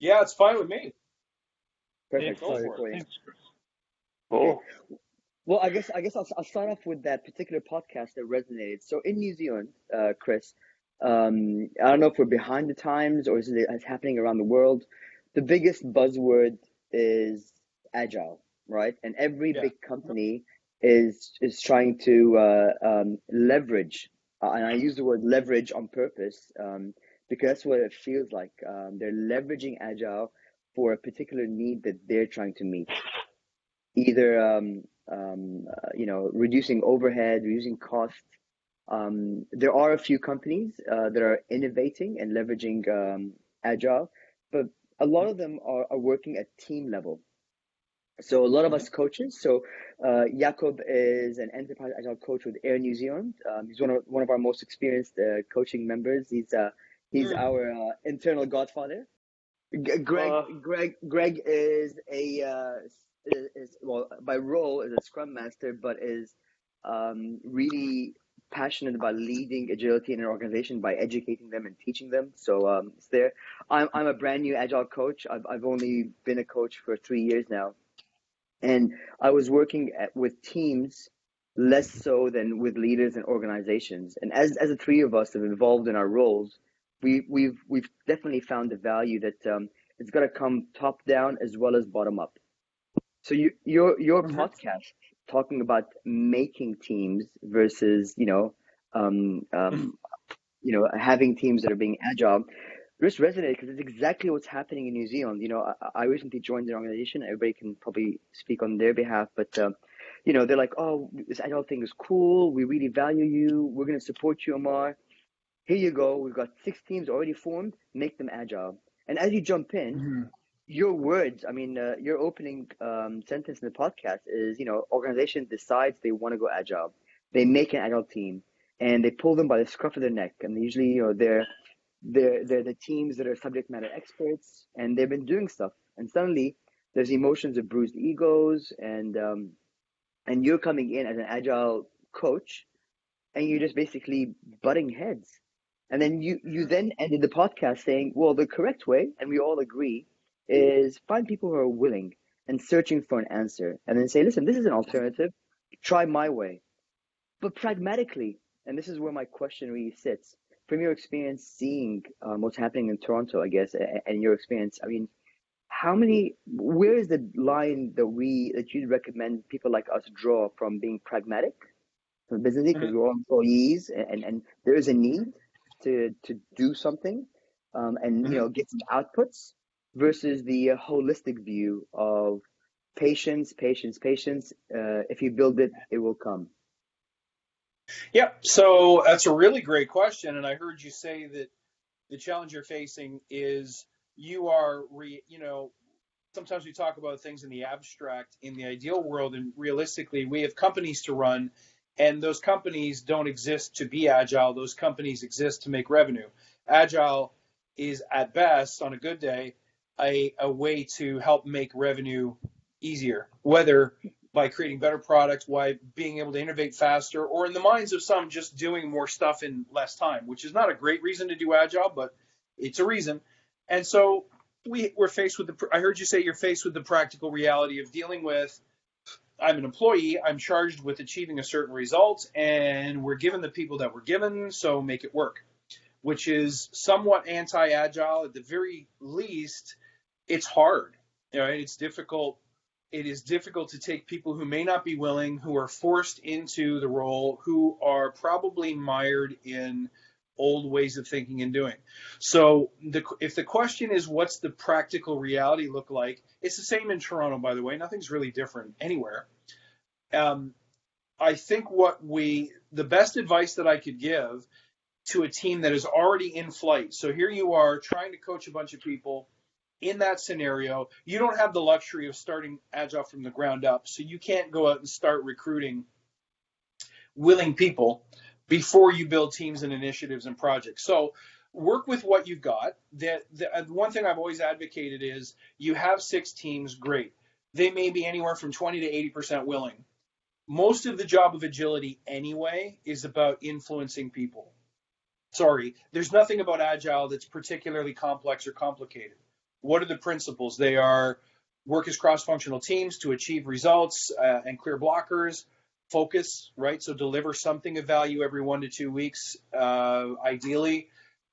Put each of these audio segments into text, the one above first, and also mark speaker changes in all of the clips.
Speaker 1: Yeah, it's fine with me.
Speaker 2: Perfect.
Speaker 1: go
Speaker 2: Sorry,
Speaker 1: for it.
Speaker 3: Thanks, Chris. Cool.
Speaker 2: Well, I guess I guess I'll, I'll start off with that particular podcast that resonated. So in New Zealand, uh, Chris, um, I don't know if we're behind the times or is it it's happening around the world. The biggest buzzword is agile, right? And every
Speaker 1: Yeah.
Speaker 2: big company is is trying to uh, um, leverage, uh, and I use the word leverage on purpose um, because that's what it feels like. Um, they're leveraging agile for a particular need that they're trying to meet either um, um, uh, you know reducing overhead, reducing cost. Um, there are a few companies uh, that are innovating and leveraging um, agile, but a lot of them are, are working at team level. So a lot of us coaches. So uh, Jakob is an enterprise agile coach with Air New Zealand. Um, he's one of one of our most experienced uh, coaching members. He's uh, he's
Speaker 1: Mm.
Speaker 2: our uh, internal godfather. G- Greg
Speaker 3: Uh.
Speaker 2: Greg Greg is a uh, is, is well by role is a scrum master, but is um, really passionate about leading agility in an organization by educating them and teaching them. So um, it's there. I'm I'm a brand new agile coach. I've I've only been a coach for three years now, and I was working at, with teams less so than with leaders and organizations. And as as the three of us have evolved in our roles, we we've we've definitely found the value that um, it's got to come top down as well as bottom up. So you, your your
Speaker 1: Mhm.
Speaker 2: podcast talking about making teams versus you know um, um, you know having teams that are being agile just resonated because it's exactly what's happening in New Zealand. You know, I, I recently joined an organization. Everybody can probably speak on their behalf, but um, you know, they're like, "Oh, this agile thing is cool. We really value you. We're going to support you, Amar. Here you go. We've got six teams already formed. Make them agile." And as you jump in,
Speaker 1: Mhm.
Speaker 2: your words, I mean, uh, your opening um, sentence in the podcast is, you know, organization decides they want to go agile. They make an agile team and they pull them by the scruff of their neck. And usually, you know, they're, they're, they're the teams that are subject matter experts and they've been doing stuff. And suddenly there's emotions of bruised egos and, um, and you're coming in as an agile coach and you're just basically butting heads. And then you, you then ended the podcast saying, well, the correct way, and we all agree, is find people who are willing and searching for an answer and then say, listen, this is an alternative. Try my way. But pragmatically, and this is where my question really sits, from your experience seeing um, what's happening in Toronto, I guess, a- and your experience, I mean, how many, where is the line that we, that you'd recommend people like us draw from being pragmatic from business because
Speaker 1: Mhm.
Speaker 2: we're all employees and, and, and there is a need to, to do something um, and, you know, get some outputs versus the uh, holistic view of patience, patience, patience. Uh, if you build it, it will come.
Speaker 1: Yeah, so that's a really great question, and I heard you say that the challenge you're facing is you are, re, you know, sometimes we talk about things in the abstract, in the ideal world, and realistically, we have companies to run, and those companies don't exist to be agile. Those companies exist to make revenue. Agile is at best, on a good day, a, a way to help make revenue easier, whether by creating better products, by being able to innovate faster, or in the minds of some, just doing more stuff in less time, which is not a great reason to do agile, but it's a reason. And so we, we're faced with the, I heard you say you're faced with the practical reality of dealing with, I'm an employee, I'm charged with achieving a certain result, and we're given the people that we're given, so make it work, which is somewhat anti agile. At the very least, it's hard. Know, it's difficult it is difficult to take people who may not be willing, who are forced into the role, who are probably mired in old ways of thinking and doing. So, the, if the question is, what's the practical reality look like? It's the same in Toronto, by the way. Nothing's really different anywhere. Um, I think what we, the best advice that I could give to a team that is already in flight. So here you are trying to coach a bunch of people in that scenario, you don't have the luxury of starting agile from the ground up. So you can't go out and start recruiting willing people before you build teams and initiatives and projects. So work with what you've got. The, the one thing I've always advocated is you have six teams, great. They may be anywhere from 20 to 80% willing. Most of the job of agility anyway is about influencing people. Sorry, there's nothing about agile that's particularly complex or complicated What are the principles? They are work as cross-functional teams to achieve results uh, and clear blockers. Focus, right? So deliver something of value every one to two weeks, uh, ideally.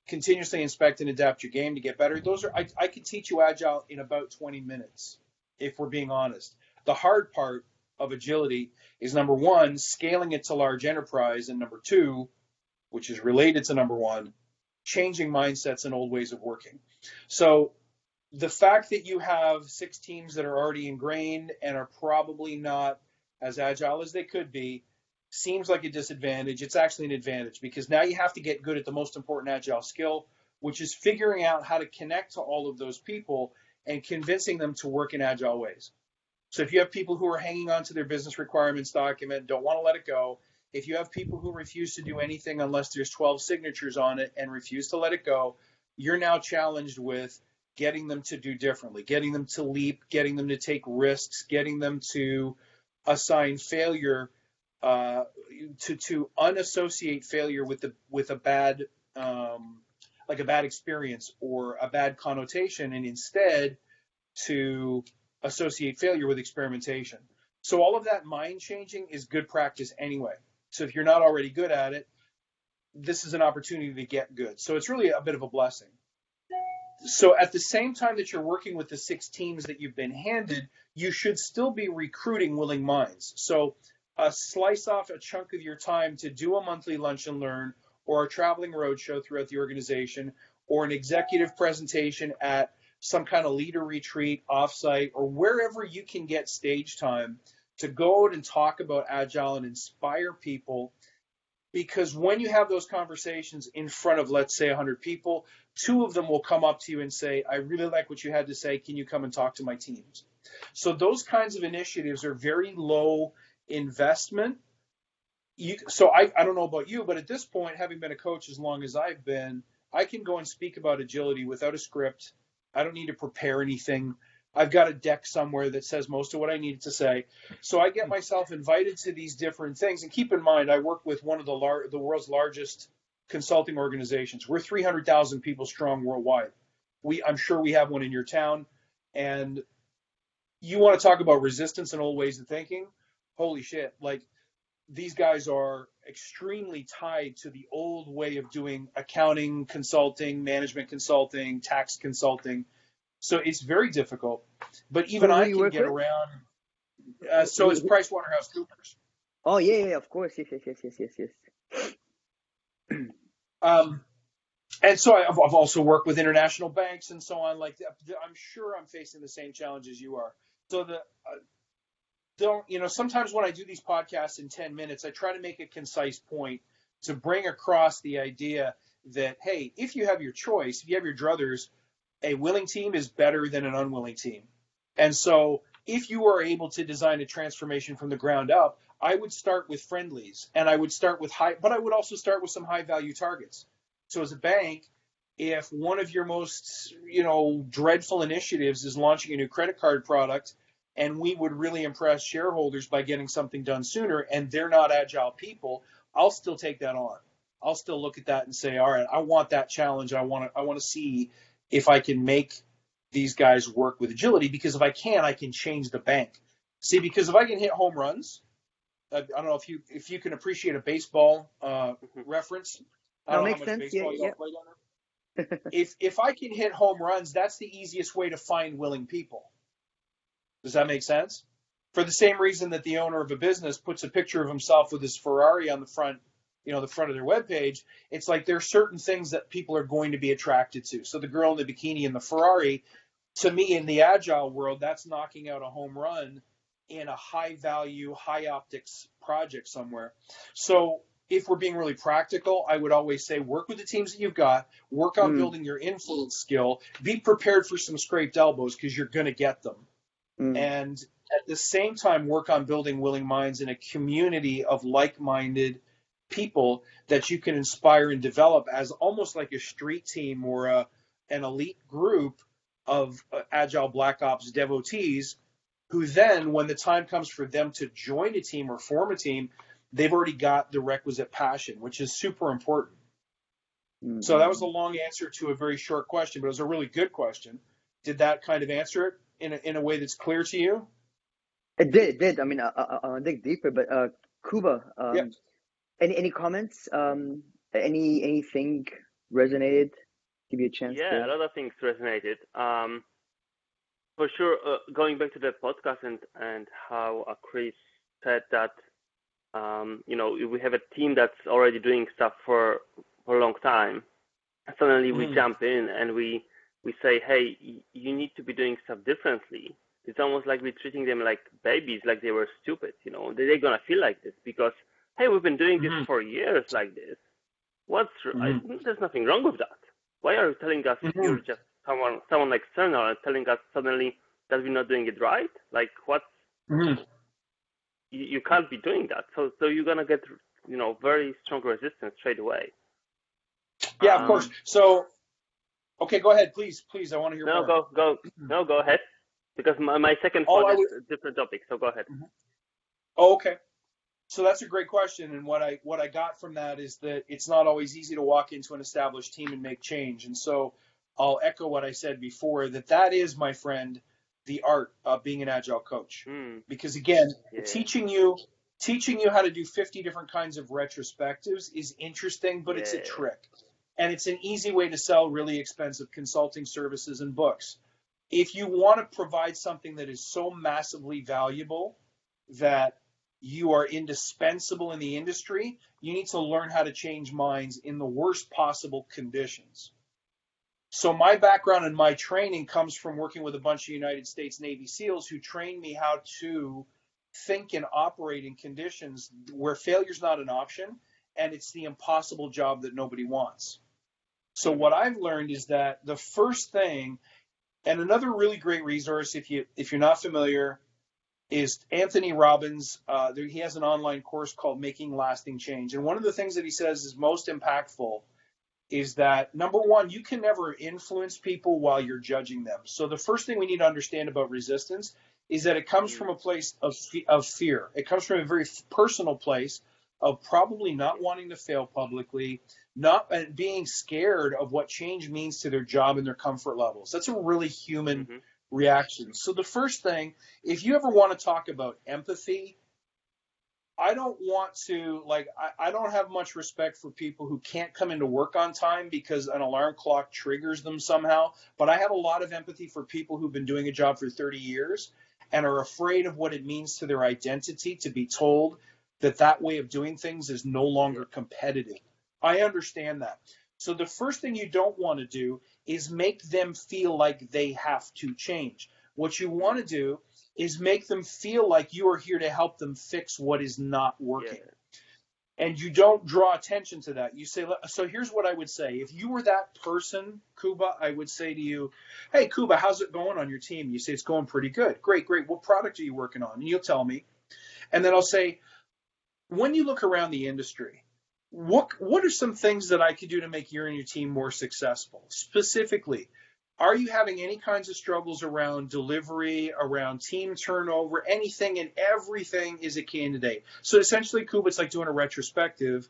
Speaker 1: Continuously inspect and adapt your game to get better. Those are I, I could teach you agile in about 20 minutes, if we're being honest. The hard part of agility is number one, scaling it to large enterprise, and number two, which is related to number one, changing mindsets and old ways of working. So the fact that you have six teams that are already ingrained and are probably not as agile as they could be seems like a disadvantage. It's actually an advantage because now you have to get good at the most important agile skill, which is figuring out how to connect to all of those people and convincing them to work in agile ways. So if you have people who are hanging on to their business requirements document, don't want to let it go, if you have people who refuse to do anything unless there's 12 signatures on it and refuse to let it go, you're now challenged with getting them to do differently, getting them to leap, getting them to take risks, getting them to assign failure uh, to to unassociate failure with the with a bad um, like a bad experience or a bad connotation, and instead to associate failure with experimentation. So all of that mind changing is good practice anyway. So if you're not already good at it, this is an opportunity to get good. So it's really a bit of a blessing. So at the same time that you're working with the six teams that you've been handed, you should still be recruiting willing minds. So uh, slice off a chunk of your time to do a monthly lunch and learn or a traveling roadshow throughout the organization or an executive presentation at some kind of leader retreat offsite or wherever you can get stage time to go out and talk about agile and inspire people because when you have those conversations in front of let's say 100 people two of them will come up to you and say i really like what you had to say. Can you come and talk to my teams? So those kinds of initiatives are very low investment. You, so I, I don't know about you but at this point having been a coach as long as i've been i can go and speak about agility without a script. I don't need to prepare anything. I've got a deck somewhere that says most of what I needed to say. So I get myself invited to these different things. And keep in mind, I work with one of the lar- the world's largest consulting organizations. We're 300,000 people strong worldwide. We, I'm sure we have one in your town. And you want to talk about resistance and old ways of thinking? Holy shit! Like these guys are extremely tied to the old way of doing accounting, consulting, management consulting, tax consulting. So it's very difficult. But even I can get with? around. Uh, so it's Price Waterhouse Coopers.
Speaker 2: Oh yeah, yeah, of course, yes, yes, yes, yes, yes,
Speaker 1: yes. um, and so I've, I've also worked with international banks and so on. Like I'm sure I'm facing the same challenges you are. So the uh, don't, you know, sometimes when I do these podcasts in 10 minutes, I try to make a concise point to bring across the idea that, hey, if you have your choice, if you have your druthers, a willing team is better than an unwilling team. And so if you are able to design a transformation from the ground up, I would start with friendlies and I would start with high, but I would also start with some high value targets. So as a bank, if one of your most, you know, dreadful initiatives is launching a new credit card product and we would really impress shareholders by getting something done sooner and they're not agile people i'll still take that on i'll still look at that and say all right i want that challenge i want to i want to see if i can make these guys work with agility because if i can i can change the bank see because if i can hit home runs i, don't know if you if you can appreciate a baseball uh, reference
Speaker 2: that much sense. yeah,
Speaker 1: yeah. if if i can hit home runs that's the easiest way to find willing people does that make sense? For the same reason that the owner of a business puts a picture of himself with his Ferrari on the front, you know, the front of their webpage, it's like there are certain things that people are going to be attracted to. So the girl in the bikini and the Ferrari, to me in the agile world, that's knocking out a home run in a high value, high optics project somewhere. So if we're being really practical, I would always say work with the teams that you've got, work on mm. building your influence skill, be prepared for some scraped elbows because you're going to get them mm. and at the same time work on building willing minds in a community of like-minded people that you can inspire and develop as almost like a street team or a, an elite group of uh, agile black ops devotees who then when the time comes for them to join a team or form a team they've already got the requisite passion which is super important mm-hmm. so that was a long answer to a very short question but it was a really good question did that kind of answer it in a, in a way that's clear to you?
Speaker 2: It did, it did. I mean, I, I, I'll dig deeper, but uh, Kuba, um,
Speaker 1: Yeah.
Speaker 2: Any any comments? Um, any anything resonated? Give you a chance.
Speaker 3: Yeah, a lot of things resonated. Um, for sure, uh, going back to the podcast and and how uh, Chris said that, um, you know, we have a team that's already doing stuff for for a long time. Suddenly, we
Speaker 1: Mhm.
Speaker 3: jump in and we we say, hey, y- you need to be doing stuff differently. It's almost like we're treating them like babies, like they were stupid. You know, they're gonna feel like this because, hey, we've been doing this
Speaker 1: Mhm.
Speaker 3: for years like this. What's I,
Speaker 1: Mhm.
Speaker 3: there's nothing wrong with that. Why are you telling us
Speaker 1: Mhm.
Speaker 3: you're just someone someone external and telling us suddenly that we're not doing it right? Like what?
Speaker 1: Mm-hmm.
Speaker 3: You, you can't be doing that. So so you're gonna get you know very strong resistance straight away.
Speaker 1: Yeah, of
Speaker 3: Um,
Speaker 1: course. So, okay, go ahead, please, please. I want to hear
Speaker 3: No,
Speaker 1: more.
Speaker 3: go go no go ahead because my, my second
Speaker 1: Oh,
Speaker 3: thought
Speaker 1: I
Speaker 3: is a different topic. So go ahead.
Speaker 1: Oh, okay. So that's a great question, and what I what I got from that is that it's not always easy to walk into an established team and make change. And so I'll echo what I said before that that is, my friend, the art of being an agile coach.
Speaker 3: Hmm.
Speaker 1: Because again,
Speaker 3: Yeah.
Speaker 1: teaching you teaching you how to do 50 different kinds of retrospectives is interesting, but it's a trick. And it's an easy way to sell really expensive consulting services and books. If you want to provide something that is so massively valuable that you are indispensable in the industry, you need to learn how to change minds in the worst possible conditions. So my background and my training comes from working with a bunch of United States Navy SEALs who trained me how to think and operate in conditions where failure is not an option and it's the impossible job that nobody wants. So what I've learned is that the first thing and another really great resource if you if you're not familiar is Anthony Robbins. Uh, there, he has an online course called Making Lasting Change, and one of the things that he says is most impactful is that number one, you can never influence people while you're judging them. So the first thing we need to understand about resistance is that it comes from a place of of fear. It comes from a very personal place of probably not wanting to fail publicly, not being scared of what change means to their job and their comfort levels. That's a really human
Speaker 3: Mhm.
Speaker 1: Reaction. So the first thing, if you ever want to talk about empathy, I don't want to like I, I don't have much respect for people who can't come into work on time because an alarm clock triggers them somehow. But I have a lot of empathy for people who've been doing a job for 30 years and are afraid of what it means to their identity to be told that that way of doing things is no longer competitive. I understand that. So the first thing you don't want to do is make them feel like they have to change. What you want to do is make them feel like you are here to help them fix what is not working.
Speaker 3: Yeah.
Speaker 1: And you don't draw attention to that. You say, so here's what I would say. If you were that person, Kuba, I would say to you, hey, Kuba, how's it going on your team? You say, it's going pretty good. Great, great. What product are you working on? And you'll tell me. And then I'll say, when you look around the industry, what what are some things that I could do to make you and your team more successful? Specifically, are you having any kinds of struggles around delivery, around team turnover, anything and everything is a candidate. So essentially, Kuba, it's like doing a retrospective,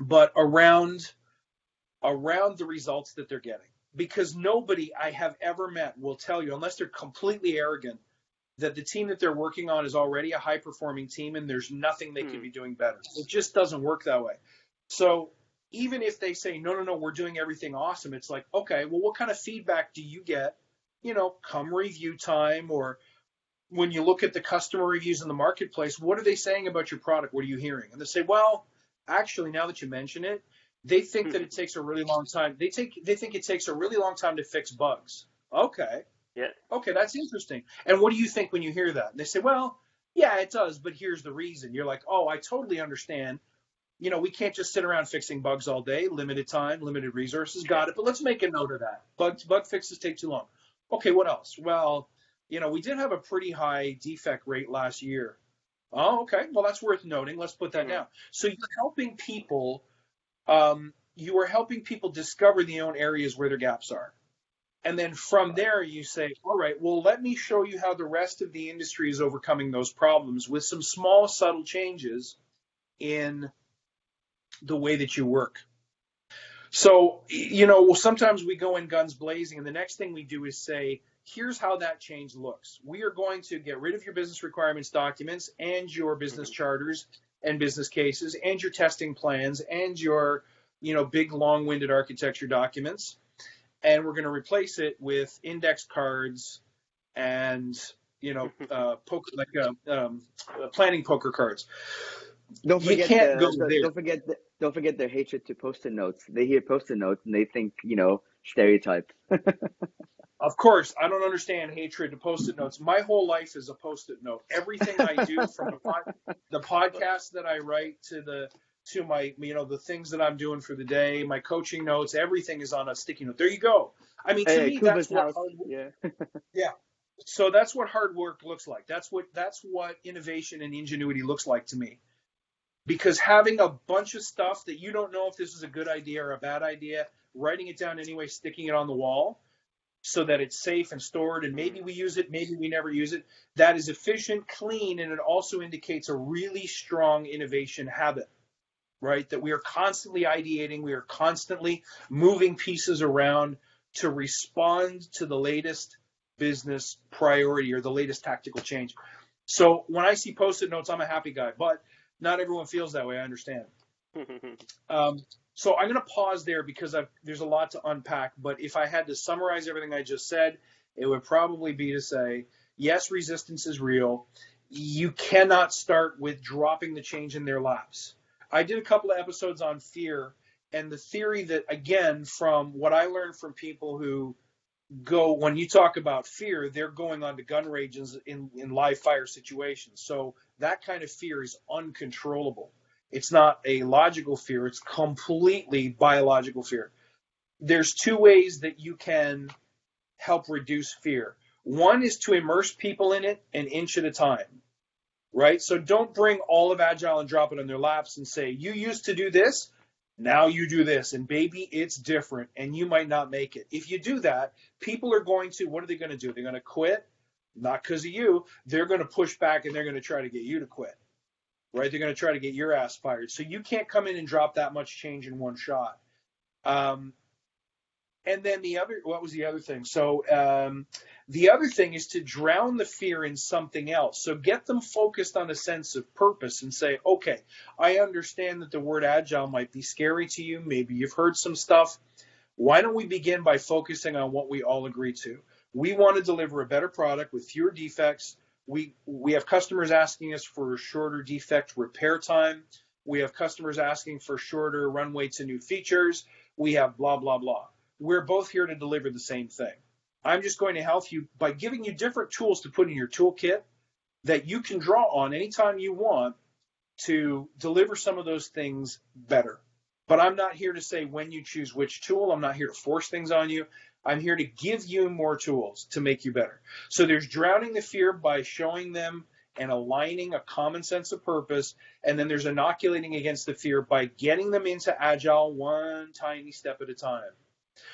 Speaker 1: but around around the results that they're getting. Because nobody I have ever met will tell you, unless they're completely arrogant, that the team that they're working on is already a high performing team and there's nothing they
Speaker 3: Hmm.
Speaker 1: could be doing better. It just doesn't work that way. So even if they say, no, no, no, we're doing everything awesome, it's like, okay, well, what kind of feedback do you get? You know, come review time or when you look at the customer reviews in the marketplace, what are they saying about your product? What are you hearing? And they say, well, actually, now that you mention it, they think that it takes a really long time. They take they think it takes a really long time to fix bugs. Okay.
Speaker 3: Yeah.
Speaker 1: Okay, that's interesting. And what do you think when you hear that? And they say, well, yeah, it does, but here's the reason. You're like, oh, I totally understand. You know, we can't just sit around fixing bugs all day. Limited time, limited resources. Got it. But let's make a note of that. Bug bug fixes take too long. Okay, what else? Well, you know, we did have a pretty high defect rate last year. Oh, okay. Well, that's worth noting. Let's put that
Speaker 3: Mhm.
Speaker 1: down. So you're helping people. Um, you are helping people discover the own areas where their gaps are. And then from there, you say, all right, well, let me show you how the rest of the industry is overcoming those problems with some small, subtle changes in the way that you work. So, you know, sometimes we go in guns blazing, and the next thing we do is say, here's how that change looks. We are going to get rid of your business requirements documents and your business mm-hmm. charters and business cases and your testing plans and your, you know, big long-winded architecture documents. And we're going to replace it with index cards and, you know, uh, poker, like uh, um, planning poker cards.
Speaker 2: Don't forget
Speaker 1: can't
Speaker 2: the,
Speaker 1: go
Speaker 2: the-
Speaker 1: there.
Speaker 2: don't forget the, don't forget their hatred to post-it notes. They hear post-it notes and they think, you know, stereotype.
Speaker 1: Of course, I don't understand hatred to post-it notes. My whole life is a post-it note. Everything I do, from the, pod, the podcast that I write to the to my you know the things that I'm doing for the day, my coaching notes, everything is on a sticky note. There you go. I mean, to
Speaker 2: Hey,
Speaker 1: me,
Speaker 2: Kuba's
Speaker 1: that's what hard,
Speaker 2: Yeah.
Speaker 1: so that's what hard work looks like. That's what that's what innovation and ingenuity looks like to me. Because having a bunch of stuff that you don't know if this is a good idea or a bad idea, writing it down anyway, sticking it on the wall so that it's safe and stored and maybe we use it, maybe we never use it. That is efficient, clean, and it also indicates a really strong innovation habit. Right? That we are constantly ideating, we are constantly moving pieces around to respond to the latest business priority or the latest tactical change. So when I see post-it notes, I'm a happy guy, but not everyone feels that way. I understand. Um, so I'm going to pause there because I've, there's a lot to unpack. But if I had to summarize everything I just said, it would probably be to say, yes, resistance is real. You cannot start with dropping the change in their laps. I did a couple of episodes on fear and the theory that, again, from what I learned from people who go when you talk about fear, they're going on to gun ranges in, in live fire situations. So that kind of fear is uncontrollable. It's not a logical fear, it's completely biological fear. There's two ways that you can help reduce fear. One is to immerse people in it an inch at a time, right? So don't bring all of Agile and drop it on their laps and say, you used to do this, now you do this. And baby, it's different and you might not make it. If you do that, people are going to, what are they going to do? They're going to quit, not because of you. They're going to push back and they're going to try to get you to quit right? They're going to try to get your ass fired. So you can't come in and drop that much change in one shot. Um, and then the other, what was the other thing? So um, the other thing is to drown the fear in something else. So get them focused on a sense of purpose and say, okay, I understand that the word agile might be scary to you. Maybe you've heard some stuff. Why don't we begin by focusing on what we all agree to? We want to deliver a better product with fewer defects, we we have customers asking us for shorter defect repair time. We have customers asking for shorter runway to new features. We have blah blah blah. We're both here to deliver the same thing. I'm just going to help you by giving you different tools to put in your toolkit that you can draw on anytime you want to deliver some of those things better. But I'm not here to say when you choose which tool. I'm not here to force things on you. I'm here to give you more tools to make you better. So there's drowning the fear by showing them and aligning a common sense of purpose. And then there's inoculating against the fear by getting them into agile one tiny step at a time.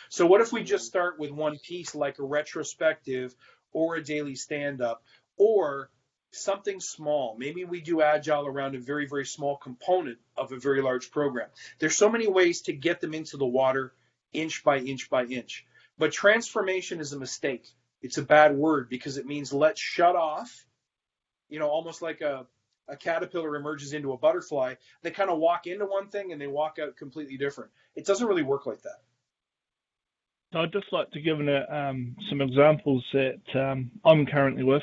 Speaker 1: So what if we just start with one piece like a retrospective or a daily stand up or something small. Maybe we do agile around a very, very small component of a very large program. There's so many ways to get them into the water inch by inch by inch. But transformation is a mistake. It's a bad word because it means let's shut off, you know, almost like a, a caterpillar emerges into a butterfly. They kind of walk into one thing and they walk out completely different. It doesn't really work like that.
Speaker 4: I'd just like to give an, um, some examples that um, I'm currently with.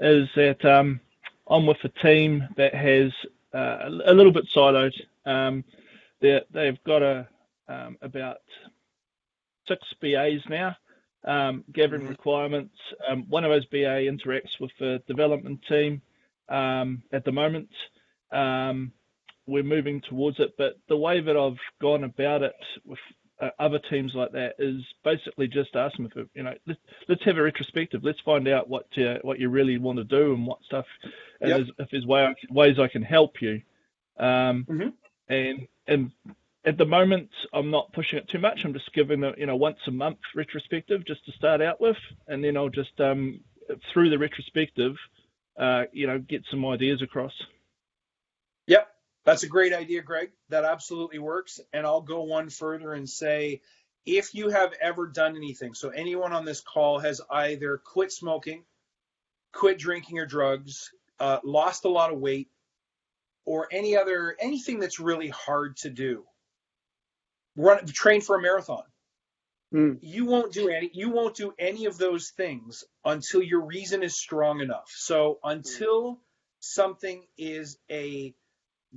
Speaker 4: Is that um, I'm with a team that has uh, a little bit siloed. Um, they've got a, um, about six BAs now, um, gathering
Speaker 1: Mhm.
Speaker 4: requirements. Um, one of those BA interacts with the development team um, at the moment. Um, we're moving towards it, but the way that I've gone about it with other teams like that is basically just ask them if it, you know let's, let's have a retrospective. Let's find out what uh, what you really want to do and what stuff, and
Speaker 1: Yep.
Speaker 4: if there's way I, ways I can help you. Um,
Speaker 1: Mhm.
Speaker 4: And and at the moment, I'm not pushing it too much. I'm just giving them you know once a month retrospective just to start out with, and then I'll just um, through the retrospective, uh, you know, get some ideas across.
Speaker 1: Yep. That's a great idea, Greg. That absolutely works. And I'll go one further and say if you have ever done anything, so anyone on this call has either quit smoking, quit drinking or drugs, uh, lost a lot of weight, or any other anything that's really hard to do, run train for a marathon.
Speaker 2: Mm.
Speaker 1: You won't do any you won't do any of those things until your reason is strong enough. So until something is a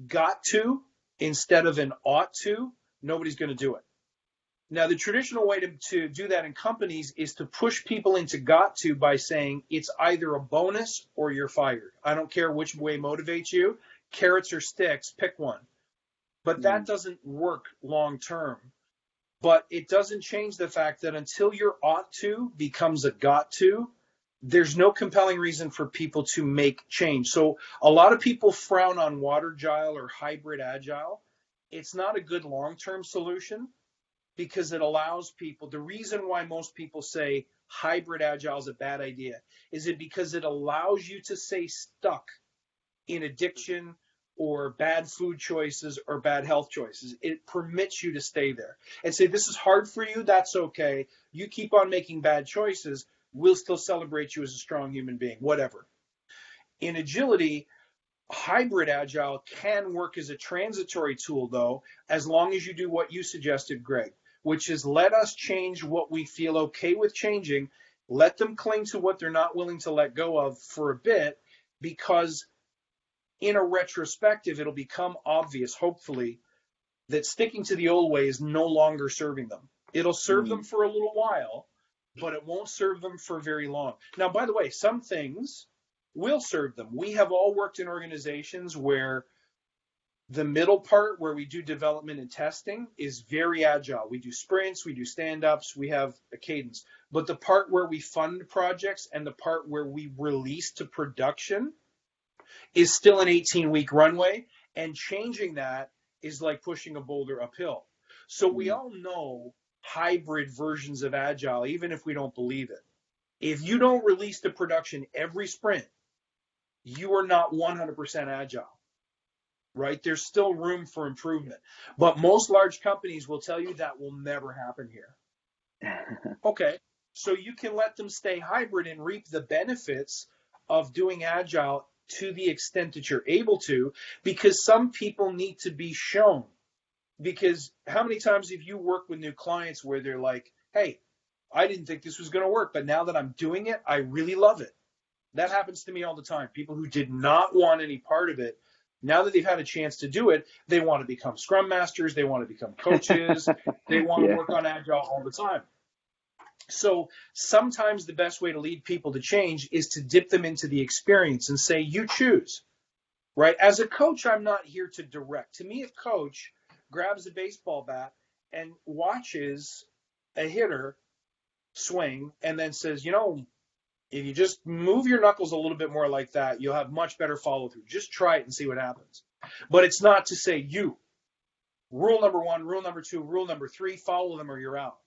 Speaker 1: got to instead of an ought to, nobody's going to do it. Now, the traditional way to, to do that in companies is to push people into got to by saying it's either a bonus or you're fired. I don't care which way motivates you, carrots or sticks, pick one. But that mm. doesn't work long term. But it doesn't change the fact that until your ought to becomes a got to, there's no compelling reason for people to make change. So a lot of people frown on watergile or hybrid agile. It's not a good long-term solution because it allows people the reason why most people say hybrid agile is a bad idea is it because it allows you to stay stuck in addiction or bad food choices or bad health choices. It permits you to stay there and say, This is hard for you. That's okay. You keep on making bad choices. We'll still celebrate you as a strong human being, whatever. In agility, hybrid agile can work as a transitory tool, though, as long as you do what you suggested, Greg, which is let us change what we feel okay with changing, let them cling to what they're not willing to let go of for a bit, because in a retrospective, it'll become obvious, hopefully, that sticking to the old way is no longer serving them. It'll serve mm-hmm. them for a little while, but it won't serve them for very long. Now, by the way, some things will serve them. We have all worked in organizations where the middle part, where we do development and testing, is very agile. We do sprints, we do stand ups, we have a cadence. But the part where we fund projects and the part where we release to production is still an 18 week runway. And changing that is like pushing a boulder uphill. So we hmm. all know hybrid versions of agile, even if we don't believe it. If you don't release to production every sprint, you are not 100% agile, right? There's still room for improvement. But most large companies will tell you that will never happen here. Okay, so you can let them stay hybrid and reap the benefits of doing agile to the extent that you're able to, because some people need to be shown. Because how many times have you worked with new clients where they're like, hey, I didn't think this was going to work, but now that I'm doing it, I really love it. That happens to me all the time. People who did not want any part of it, now that they've had a chance to do it, they want to become scrum masters, they want to become coaches, they want
Speaker 2: Yeah.
Speaker 1: to work on agile all the time. So sometimes the best way to lead people to change is to dip them into the experience and say, you choose. Right? As a coach, I'm not here to direct. To me, a coach grabs a baseball bat and watches a hitter swing and then says, you know, if you just move your knuckles a little bit more like that, you'll have much better follow through. Just try it and see what happens. But it's not to say you. Rule number one, rule number two, rule number three, follow them or you're out.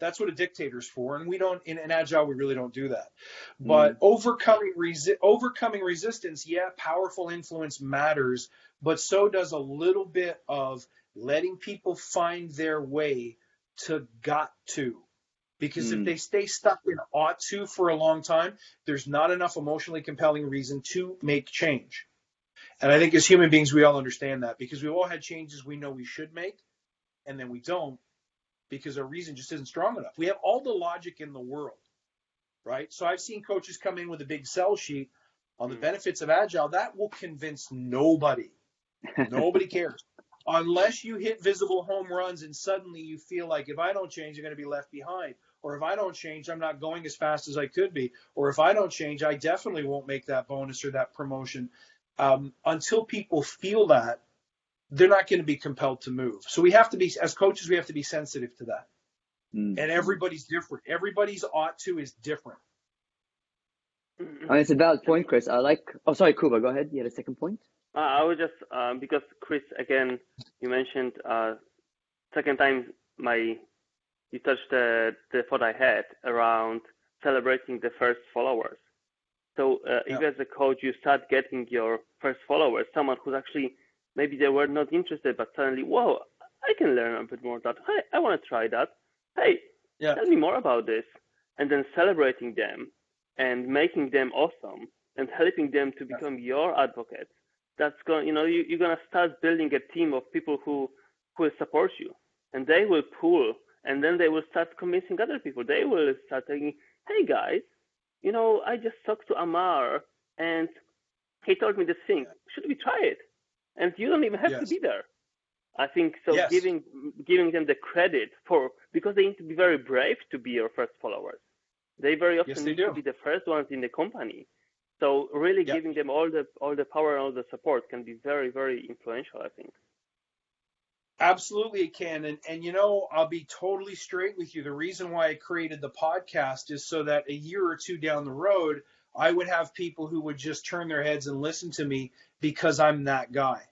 Speaker 1: That's what a dictator's for, and we don't in, in agile we really don't do that. But mm. overcoming resi- overcoming resistance, yeah, powerful influence matters, but so does a little bit of letting people find their way to got to. Because if
Speaker 2: Mm.
Speaker 1: they stay stuck in ought to for a long time, there's not enough emotionally compelling reason to make change. And I think as human beings, we all understand that because we've all had changes we know we should make, and then we don't because our reason just isn't strong enough. We have all the logic in the world, right? So I've seen coaches come in with a big sell sheet on the benefits of agile. That will convince nobody. Nobody cares. Unless you hit visible home runs and suddenly you feel like if I don't change, I'm going to be left behind. Or if I don't change, I'm not going as fast as I could be. Or if I don't change, I definitely won't make that bonus or that promotion. Um, until people feel that, they're not going to be compelled to move. So we have to be, as coaches, we have to be sensitive to that.
Speaker 2: Mm.
Speaker 1: And everybody's different. Everybody's ought to is different.
Speaker 2: I mean, it's a valid point, Chris. I like. Oh, sorry, Kuba. Go ahead. You had a second point.
Speaker 3: Uh, I would just um, because Chris again, you mentioned uh, second time my you touched the the thought I had around celebrating the first followers. So uh, if as a coach you start getting your first followers, someone who's actually maybe they were not interested, but suddenly, whoa, I can learn a bit more of that. Hey, I want to try that. Hey,
Speaker 1: Yeah.
Speaker 3: tell me more about this. And then celebrating them and making them awesome and helping them to become your advocates. That's going, you know, you, you're going to start building a team of people who, who will support you and they will pull and then they will start convincing other people. They will start thinking, hey guys, you know, I just talked to Amar and he told me this thing. Should we try it? And you don't even have to be there. I think so.
Speaker 1: Yes.
Speaker 3: Giving giving them the credit for because they need to be very brave to be your first followers. They very often
Speaker 1: Yes, they
Speaker 3: need to be the first ones in the company. So really
Speaker 1: Yeah.
Speaker 3: giving them all the all the power and all the support can be very very influential. I think.
Speaker 1: Absolutely, it can. And, and you know, I'll be totally straight with you. The reason why I created the podcast is so that a year or two down the road, I would have people who would just turn their heads and listen to me because I'm that guy.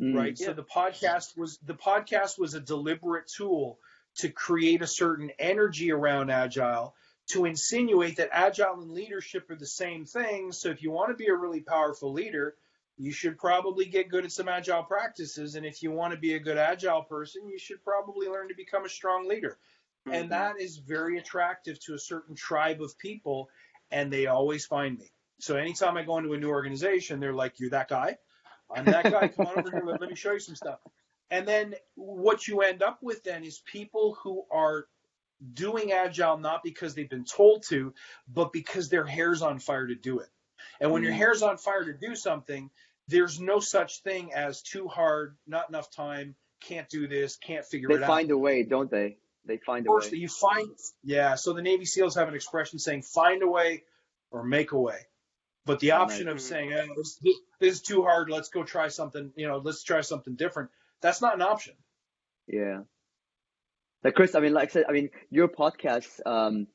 Speaker 2: Mm.
Speaker 1: right?
Speaker 3: Yeah.
Speaker 1: So the podcast was the podcast was a deliberate tool to create a certain energy around agile to insinuate that agile and leadership are the same thing. So if you want to be a really powerful leader, you should probably get good at some agile practices and if you want to be a good agile person, you should probably learn to become a strong leader.
Speaker 3: Mhm.
Speaker 1: And that is very attractive to a certain tribe of people and they always find me. So anytime I go into a new organization, they're like, "You're that guy." I'm that guy. Come on over here. Let me show you some stuff. And then what you end up with then is people who are doing agile not because they've been told to, but because their hair's on fire to do it. And when your
Speaker 2: Mm.
Speaker 1: hair's on fire to do something, there's no such thing as too hard, not enough time, can't do this, can't figure
Speaker 2: They
Speaker 1: it out.
Speaker 2: They find a way, don't they? They find a
Speaker 1: First,
Speaker 2: way.
Speaker 1: you find, yeah. So the Navy SEALs have an expression saying "find a way" or "make a way," but the option of
Speaker 3: Mhm.
Speaker 1: saying eh, this, this is too hard, let's go try something, you know, let's try something different. That's not an option.
Speaker 2: Yeah. Like Chris, I mean, like I said, I mean, your podcast, um,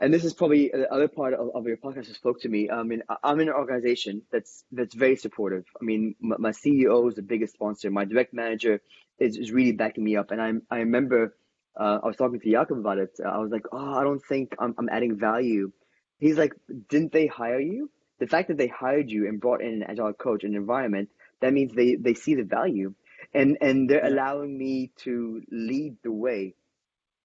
Speaker 2: and this is probably the other part of, of your podcast that spoke to me. I mean, I'm in an organization that's that's very supportive. I mean, my, my CEO is the biggest sponsor. My direct manager is, is really backing me up. And I I remember uh, I was talking to Jakob about it. I was like, oh, I don't think I'm I'm adding value. He's like, didn't they hire you? The fact that they hired you and brought in an agile coach, and environment, that means they they see the value and and they're
Speaker 1: Yeah.
Speaker 2: allowing me to lead the way.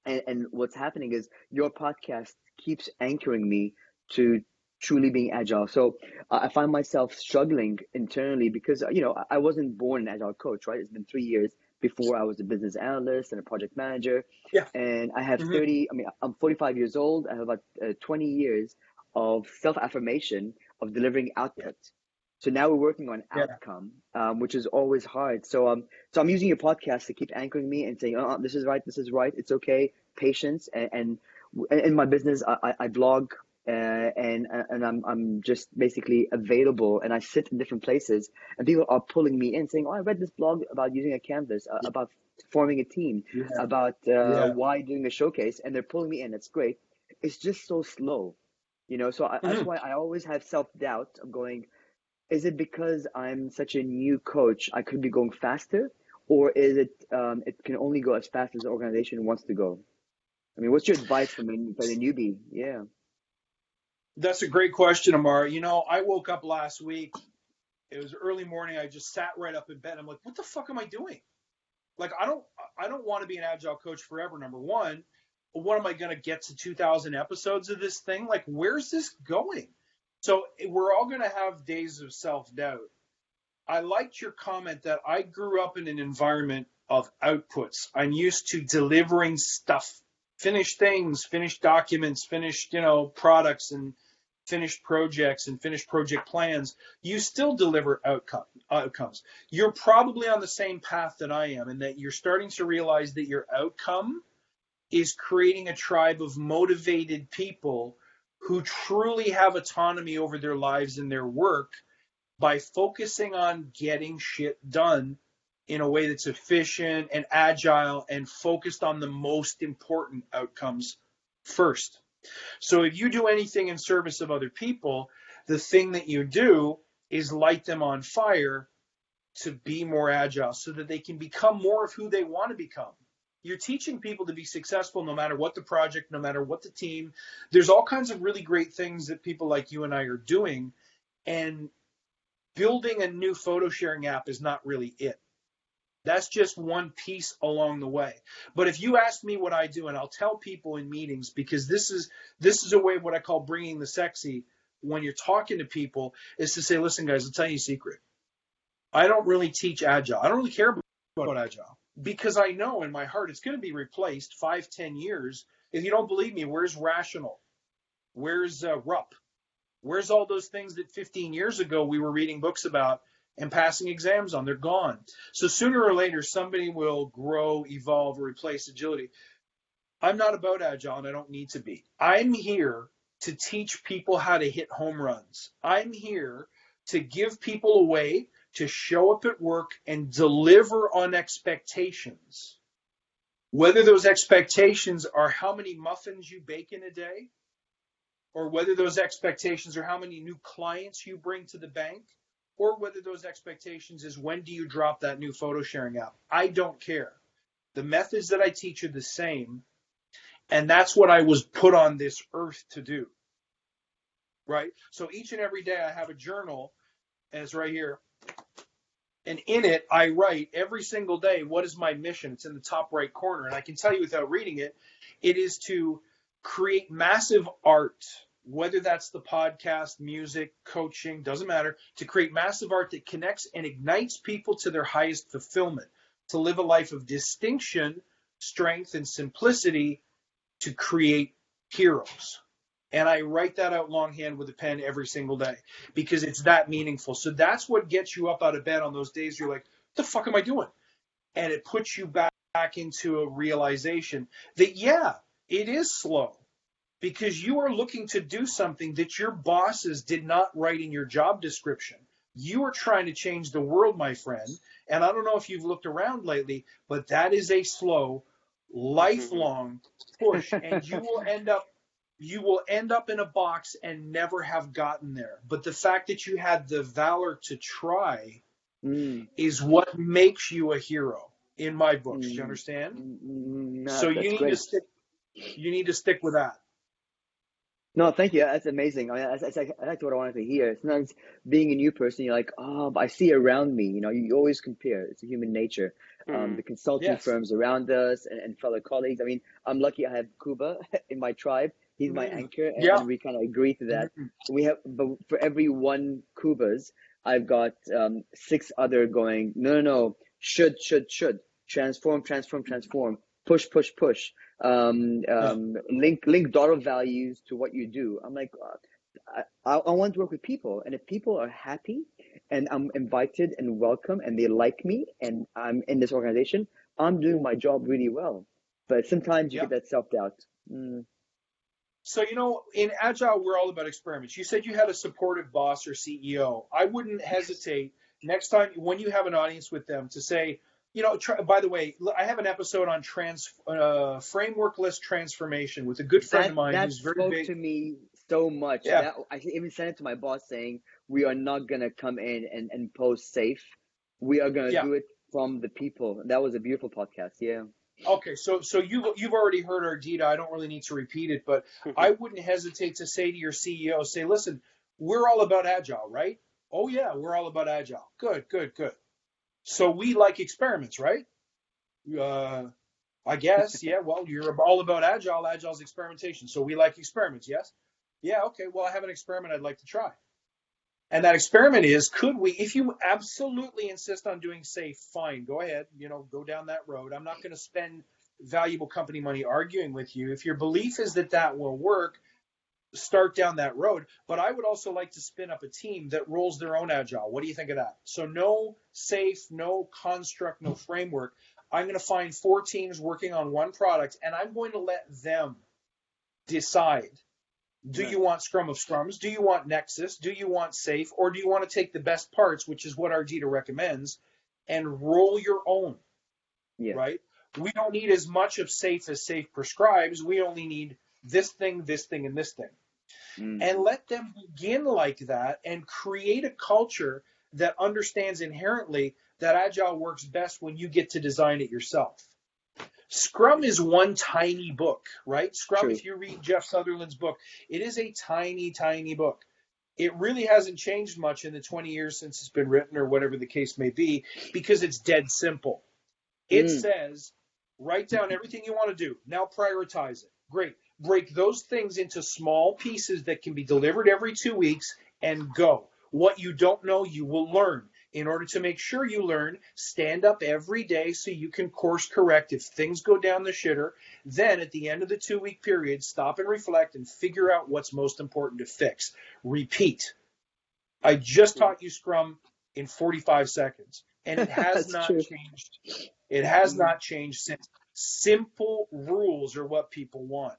Speaker 2: And and what's happening is your podcast keeps anchoring me to truly being agile. So uh, i find myself struggling internally because you know i wasn't born an agile coach right? It's been three years before i was a business analyst and a project manager.
Speaker 1: Yeah.
Speaker 2: and i have
Speaker 1: Mhm.
Speaker 2: 30 i mean i'm 45 years old. I have about uh, 20 years of self-affirmation of delivering output so now we're working on
Speaker 1: Yeah.
Speaker 2: outcome, um, which is always hard. So um, so I'm using your podcast to keep anchoring me and saying, oh, this is right, this is right, it's okay, patience. And, and in my business, I, I, blog uh, and and I'm I'm just basically available, and I sit in different places, and people are pulling me in, saying, oh, I read this blog about using a canvas, uh, about forming a team,
Speaker 1: Yeah.
Speaker 2: about uh, why doing a showcase, and they're pulling me in. It's great. It's just so slow, you know. So I, that's
Speaker 1: Mhm.
Speaker 2: why I always have self doubt of going is it because I'm such a new coach I could be going faster, or is it um, it can only go as fast as the organization wants to go? I mean, what's your advice for, the- for the newbie? Yeah.
Speaker 1: That's a great question, Amar. You know, I woke up last week. It was early morning. I just sat right up in bed. I'm like, what the fuck am I doing? Like, I don't, I don't want to be an agile coach forever. Number one, what am I going to get to 2,000 episodes of this thing? Like, where's this going? So we're all going to have days of self doubt. I liked your comment that I grew up in an environment of outputs. I'm used to delivering stuff, finished things, finished documents, finished, you know, products and finished projects and finished project plans. You still deliver outcome, outcomes. You're probably on the same path that I am, in that you're starting to realize that your outcome is creating a tribe of motivated people who truly have autonomy over their lives and their work by focusing on getting shit done in a way that's efficient and agile and focused on the most important outcomes first. So if you do anything in service of other people, the thing that you do is light them on fire to be more agile so that they can become more of who they want to become. You're teaching people to be successful no matter what the project, no matter what the team. There's all kinds of really great things that people like you and I are doing. And building a new photo sharing app is not really it. That's just one piece along the way. But if you ask me what I do, and I'll tell people in meetings because this is this is a way of what I call bringing the sexy when you're talking to people is to say, listen, guys, I'll tell you a secret. I don't really teach agile. I don't really care about agile because I know in my heart it's going to be replaced five, ten years. If you don't believe me, where's rational? Where's uh, RUP? Where's all those things that 15 years ago we were reading books about and passing exams on? They're gone. So sooner or later, somebody will grow, evolve, or replace agility. I'm not about agile and I don't need to be. I'm here to teach people how to hit home runs. I'm here to give people a way to show up at work and deliver on expectations. Whether those expectations are how many muffins you bake in a day, or whether those expectations are how many new clients you bring to the bank, or whether those expectations is when do you drop that new photo sharing app. I don't care. The methods that I teach are the same, and that's what I was put on this earth to do. Right? So each and every day I have a journal, and it's right here. And in it, I write every single day, what is my mission? It's in the top right corner. And I can tell you without reading it, it is to create massive art, whether that's the podcast, music, coaching, doesn't matter, to create massive art that connects and ignites people to their highest fulfillment, to live a life of distinction, strength, and simplicity to create heroes. And I write that out longhand with a pen every single day because it's that meaningful. So that's what gets you up out of bed on those days you're like, what the fuck am I doing? And it puts you back, back into a realization that, yeah, it is slow because you are looking to do something that your bosses did not write in your job description. You are trying to change the world, my friend. And I don't know if you've looked around lately, but that is a slow, mm-hmm. lifelong push. and you will end up you will end up in a box and never have gotten there. But the fact that you had the valor to try mm. is what makes you a hero in my books. Mm. Do you understand?
Speaker 2: Mm, no,
Speaker 1: so you need
Speaker 2: great.
Speaker 1: to stick. You need to stick with that.
Speaker 2: No, thank you. That's amazing. I mean, that's, that's, that's what I wanted to hear. Sometimes being a new person, you're like, oh, but I see around me. You know, you always compare. It's a human nature. Um, the consulting
Speaker 1: Yes.
Speaker 2: firms around us and, and fellow colleagues. I mean, I'm lucky I have Kuba in my tribe. He's my
Speaker 1: Mm.
Speaker 2: anchor, and,
Speaker 1: Yeah.
Speaker 2: we kind of agree to that.
Speaker 1: Mhm.
Speaker 2: We have, but for every one Kubas, I've got um, six other going. No, no, no. Should, should, should. Transform, transform, transform. Push, push, push. Um, um, link, link dollar values to what you do. I'm like, uh, I, I want to work with people, and if people are happy, and I'm invited and welcome, and they like me, and I'm in this organization, I'm doing my job really well. But sometimes you
Speaker 1: Yeah.
Speaker 2: get that self doubt. Mm,
Speaker 1: So, you know, in Agile, we're all about experiments. You said you had a supportive boss or CEO. I wouldn't hesitate next time when you have an audience with them to say, you know, try, by the way, I have an episode on trans uh, frameworkless transformation with a good friend
Speaker 2: that
Speaker 1: of mine
Speaker 2: that
Speaker 1: who's very
Speaker 2: spoke
Speaker 1: big.
Speaker 2: to me so much.
Speaker 1: Yeah.
Speaker 2: That, I even sent it to my boss saying, "We are not gonna come in and and post SAFe. We are gonna
Speaker 1: Yeah.
Speaker 2: do it from the people." That was a beautiful podcast. Yeah.
Speaker 1: Okay, so so you've you've already heard our Ardita. I don't really need to repeat it, but I wouldn't hesitate to say to your CEO, say, listen, we're all about agile, right? Oh yeah, we're all about agile. Good, good, good. So we like experiments, right? Uh, I guess, yeah. Well, you're all about agile. Agile's experimentation. So we like experiments, yes? Yeah. Okay. Well, I have an experiment I'd like to try. And that experiment is, could we, if you absolutely insist on doing SAFe, fine, go ahead, you know, go down that road. I'm not going to spend valuable company money arguing with you. If your belief is that that will work, start down that road. But I would also like to spin up a team that rolls their own agile. What do you think of that? So no SAFe, no construct, no framework. I'm going to find four teams working on one product and I'm going to let them decide. Do
Speaker 2: Right.
Speaker 1: you want Scrum of Scrums? Do you want Nexus? Do you want SAFe? Or do you want to take the best parts, which is what Ardita recommends, and roll your own?
Speaker 2: Yeah.
Speaker 1: right? We don't need as much of SAFe as SAFe prescribes. We only need this thing, this thing, and this thing.
Speaker 2: Mm.
Speaker 1: And let them begin like that and create a culture that understands inherently that agile works best when you get to design it yourself. Scrum is one tiny book, right? Scrum,
Speaker 2: True.
Speaker 1: if you read Jeff Sutherland's book, it is a tiny, tiny book. it really hasn't changed much in the 20 years since it's been written or whatever the case may be because it's dead simple. It
Speaker 2: Mm.
Speaker 1: says write down everything you want to do. Now prioritize it. Great. Break those things into small pieces that can be delivered every two weeks and go. What you don't know, you will learn. In order to make sure you learn, stand up every day so you can course correct if things go down the shitter. Then at the end of the two week period, stop and reflect and figure out what's most important to fix. Repeat. I just taught you Scrum in 45 seconds, and it has not
Speaker 2: true.
Speaker 1: changed. It has
Speaker 2: Mm.
Speaker 1: not changed since. Simple rules are what people want,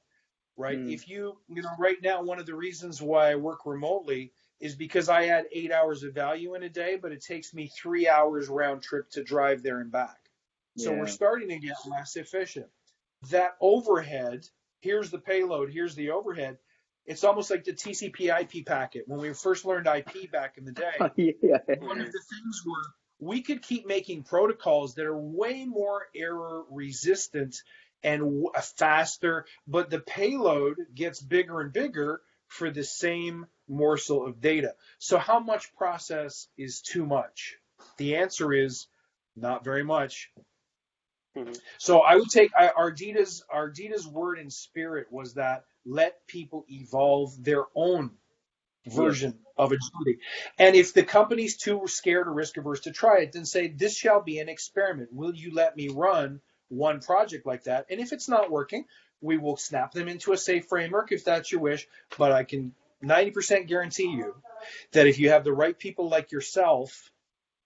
Speaker 1: right?
Speaker 2: Mm.
Speaker 1: If you, you know, right now, one of the reasons why I work remotely is because I add eight hours of value in a day, but it takes me three hours round trip to drive there and back. So
Speaker 2: Yeah.
Speaker 1: we're starting to get less efficient. That overhead, here's the payload, here's the overhead. It's almost like the TCP IP packet. When we first learned IP back in the day, oh,
Speaker 2: yeah.
Speaker 1: one of the things were we could keep making protocols that are way more error resistant and w- faster, but the payload gets bigger and bigger for the same morsel of data. So, how much process is too much? The answer is not very much.
Speaker 3: Mhm.
Speaker 1: So I would take Ardita's Ardita's word and spirit was that let people evolve their own version of agility. And if the company's too scared or risk averse to try it, then say this shall be an experiment. Will you let me run one project like that? And if it's not working, we will snap them into a SAFe framework if that's your wish. But I can 90% guarantee you that if you have the right people like yourself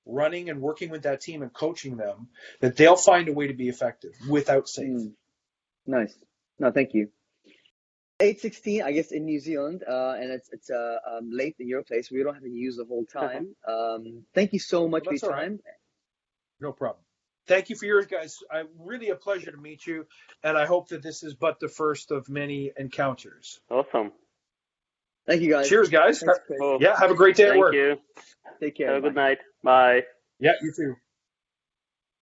Speaker 1: running and working with that team and coaching them, that they'll find a way to be effective without SAFe.
Speaker 2: Mm. Nice. No, thank you. 816, I guess, in New Zealand, uh, and it's it's uh, um, late in your place. We don't have any use the whole time. Um, thank you so much
Speaker 1: Well,
Speaker 2: for your
Speaker 1: that's all right.
Speaker 2: time.
Speaker 1: No problem. Thank you for yours, guys. I really a pleasure to meet you, and I hope that this is but the first of many encounters.
Speaker 3: Awesome.
Speaker 2: Thank you, guys.
Speaker 1: Cheers, guys.
Speaker 2: Thanks,
Speaker 1: Yeah, have a great day at work.
Speaker 3: Thank you.
Speaker 2: Take care.
Speaker 3: Have a good night. Bye.
Speaker 1: Yeah, you too.